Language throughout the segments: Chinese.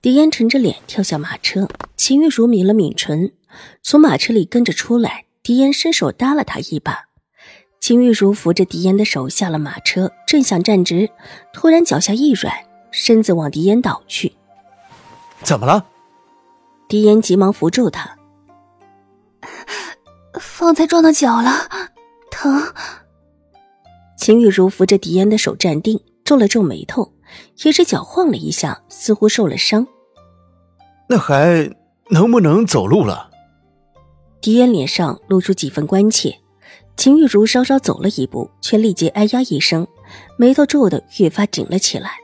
狄烟沉着脸跳下马车，秦玉茹抿了抿唇，从马车里跟着出来。狄烟伸手搭了他一把，秦玉茹扶着狄烟的手下了马车，正想站直，突然脚下一软，身子往狄烟倒去。怎么了？狄烟急忙扶住他。方才撞到脚了，疼。秦玉茹扶着狄烟的手站定，皱了皱眉头。一只脚晃了一下，似乎受了伤。那还能不能走路了？狄烟脸上露出几分关切。秦玉茹稍稍走了一步，却立即哎呀一声，眉头皱得越发紧了起来，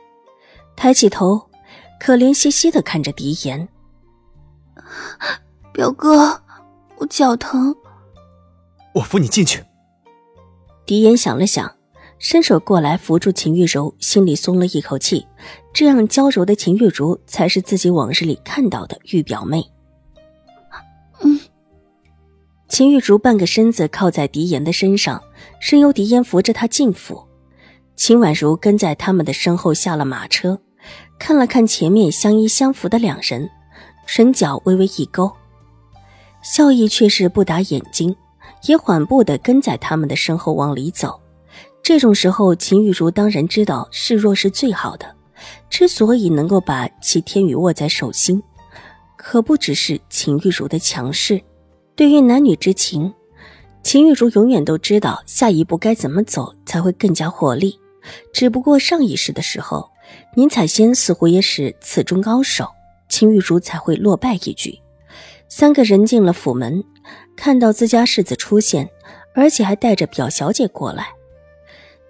抬起头，可怜兮兮的看着狄言：“表哥，我脚疼。”我扶你进去。狄言想了想。伸手过来扶住秦玉柔，心里松了一口气。这样娇柔的秦玉茹，才是自己往日里看到的玉表妹。嗯。秦玉茹半个身子靠在狄言的身上，任由狄言扶着她进府。秦婉如跟在他们的身后下了马车，看了看前面相依相扶的两人，唇角微微一勾，笑意却是不打眼睛，也缓步的跟在他们的身后往里走。这种时候，秦玉茹当然知道示弱是最好的。之所以能够把齐天宇握在手心，可不只是秦玉茹的强势。对于男女之情，秦玉茹永远都知道下一步该怎么走才会更加获利。只不过上一世的时候，宁采仙似乎也是此中高手，秦玉茹才会落败一局。三个人进了府门，看到自家世子出现，而且还带着表小姐过来。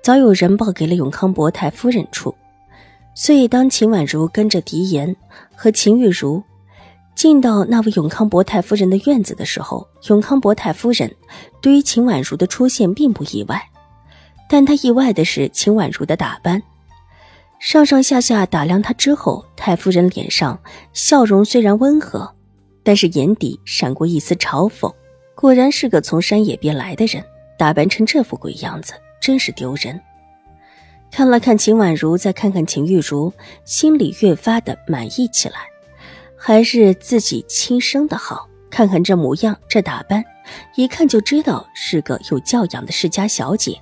早有人报给了永康伯太夫人处，所以当秦婉如跟着狄言和秦玉茹进到那位永康伯太夫人的院子的时候，永康伯太夫人对于秦婉如的出现并不意外，但她意外的是秦婉如的打扮。上上下下打量她之后，太夫人脸上笑容虽然温和，但是眼底闪过一丝嘲讽。果然是个从山野边来的人，打扮成这副鬼样子。真是丢人！看了看秦婉如，再看看秦玉茹，心里越发的满意起来。还是自己亲生的好，看看这模样，这打扮，一看就知道是个有教养的世家小姐。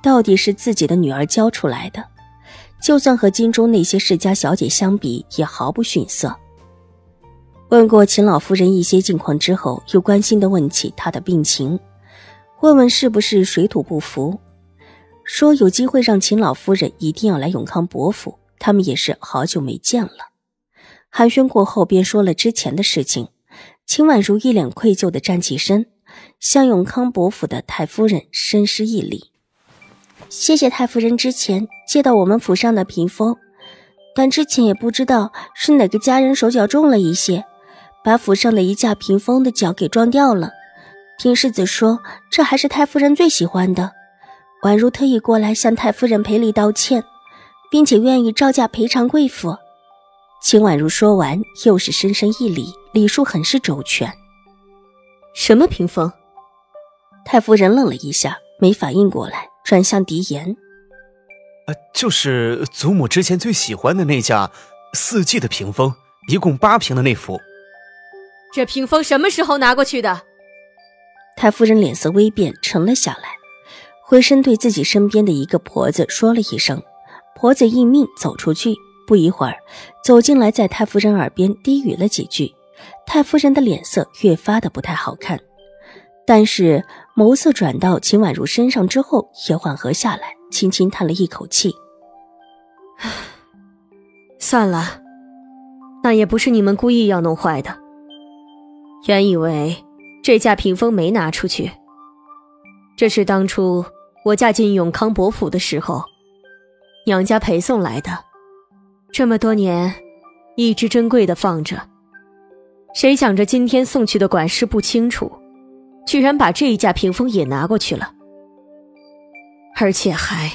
到底是自己的女儿教出来的，就算和京中那些世家小姐相比，也毫不逊色。问过秦老夫人一些近况之后，又关心的问起她的病情，问问是不是水土不服。说有机会让秦老夫人一定要来永康伯府，他们也是好久没见了。寒暄过后，便说了之前的事情。秦婉如一脸愧疚的站起身，向永康伯府的太夫人深施一礼：“谢谢太夫人之前借到我们府上的屏风，但之前也不知道是哪个家人手脚重了一些，把府上的一架屏风的脚给撞掉了。听世子说，这还是太夫人最喜欢的。”婉如特意过来向太夫人赔礼道歉，并且愿意照价赔偿贵府。秦婉如说完，又是深深一礼，礼数很是周全。什么屏风？太夫人愣了一下，没反应过来，转向狄言：“呃，就是祖母之前最喜欢的那架四季的屏风，一共八平的那幅。这屏风什么时候拿过去的？”太夫人脸色微变，沉了下来。回身对自己身边的一个婆子说了一声，婆子应命走出去。不一会儿，走进来，在太夫人耳边低语了几句。太夫人的脸色越发的不太好看，但是眸色转到秦婉如身上之后，也缓和下来，轻轻叹了一口气：“算了，那也不是你们故意要弄坏的。原以为这架屏风没拿出去，这是当初……”我嫁进永康伯府的时候，娘家陪送来的。这么多年，一直珍贵的放着。谁想着今天送去的管事不清楚，居然把这一架屏风也拿过去了，而且还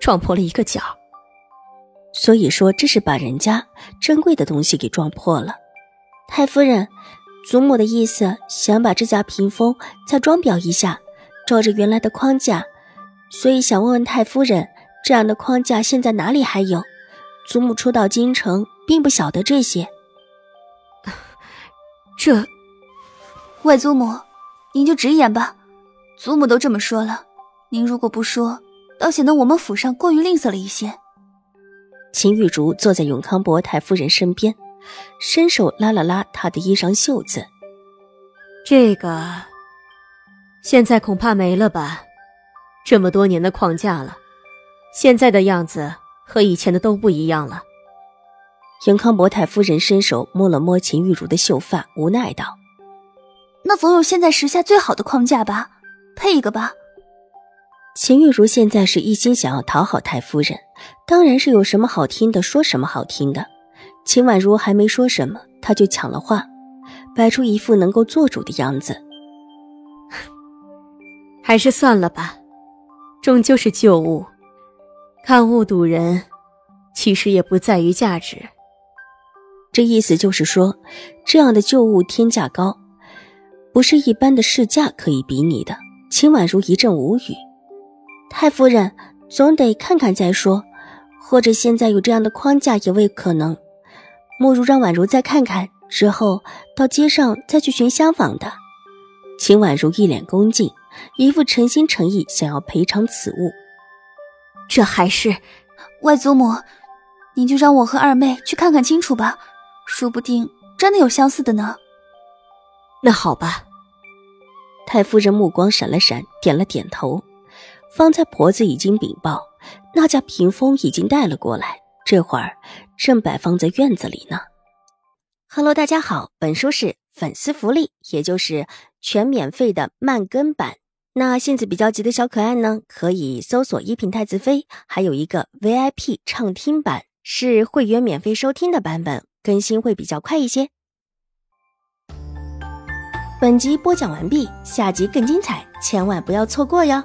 撞破了一个角。所以说，这是把人家珍贵的东西给撞破了。太夫人，祖母的意思想把这架屏风再装裱一下，照着原来的框架，所以想问问太夫人，这样的框架现在哪里还有？祖母初到京城，并不晓得这些。这，外祖母，您就直言吧。祖母都这么说了，您如果不说，倒显得我们府上过于吝啬了一些。秦玉竹坐在永康伯太夫人身边，伸手拉了拉她的衣裳袖子。这个，现在恐怕没了吧？这么多年的框架了，现在的样子和以前的都不一样了。永康伯太夫人伸手摸了摸秦玉茹的秀发，无奈道：“那总有现在时下最好的框架吧，配一个吧。”秦玉茹现在是一心想要讨好太夫人。当然是有什么好听的说什么好听的。秦婉如还没说什么，他就抢了话，摆出一副能够做主的样子。还是算了吧，终究是旧物，看物睹人，其实也不在于价值。这意思就是说，这样的旧物天价高，不是一般的市价可以比拟的。秦婉如一阵无语。太夫人。总得看看再说，或者现在有这样的框架也未可能。莫如让婉如再看看，之后到街上再去寻相仿的。秦婉如一脸恭敬，一副诚心诚意想要赔偿此物。这还是外祖母，您就让我和二妹去看看清楚吧，说不定真的有相似的呢。那好吧。太夫人目光闪了闪，点了点头。方才婆子已经禀报，那架屏风已经带了过来，这会儿正摆放在院子里呢。Hello，大家好，本书是粉丝福利，也就是全免费的慢更版。那性子比较急的小可爱呢，可以搜索一品太子妃，还有一个 VIP 畅听版，是会员免费收听的版本，更新会比较快一些。本集播讲完毕，下集更精彩，千万不要错过哟。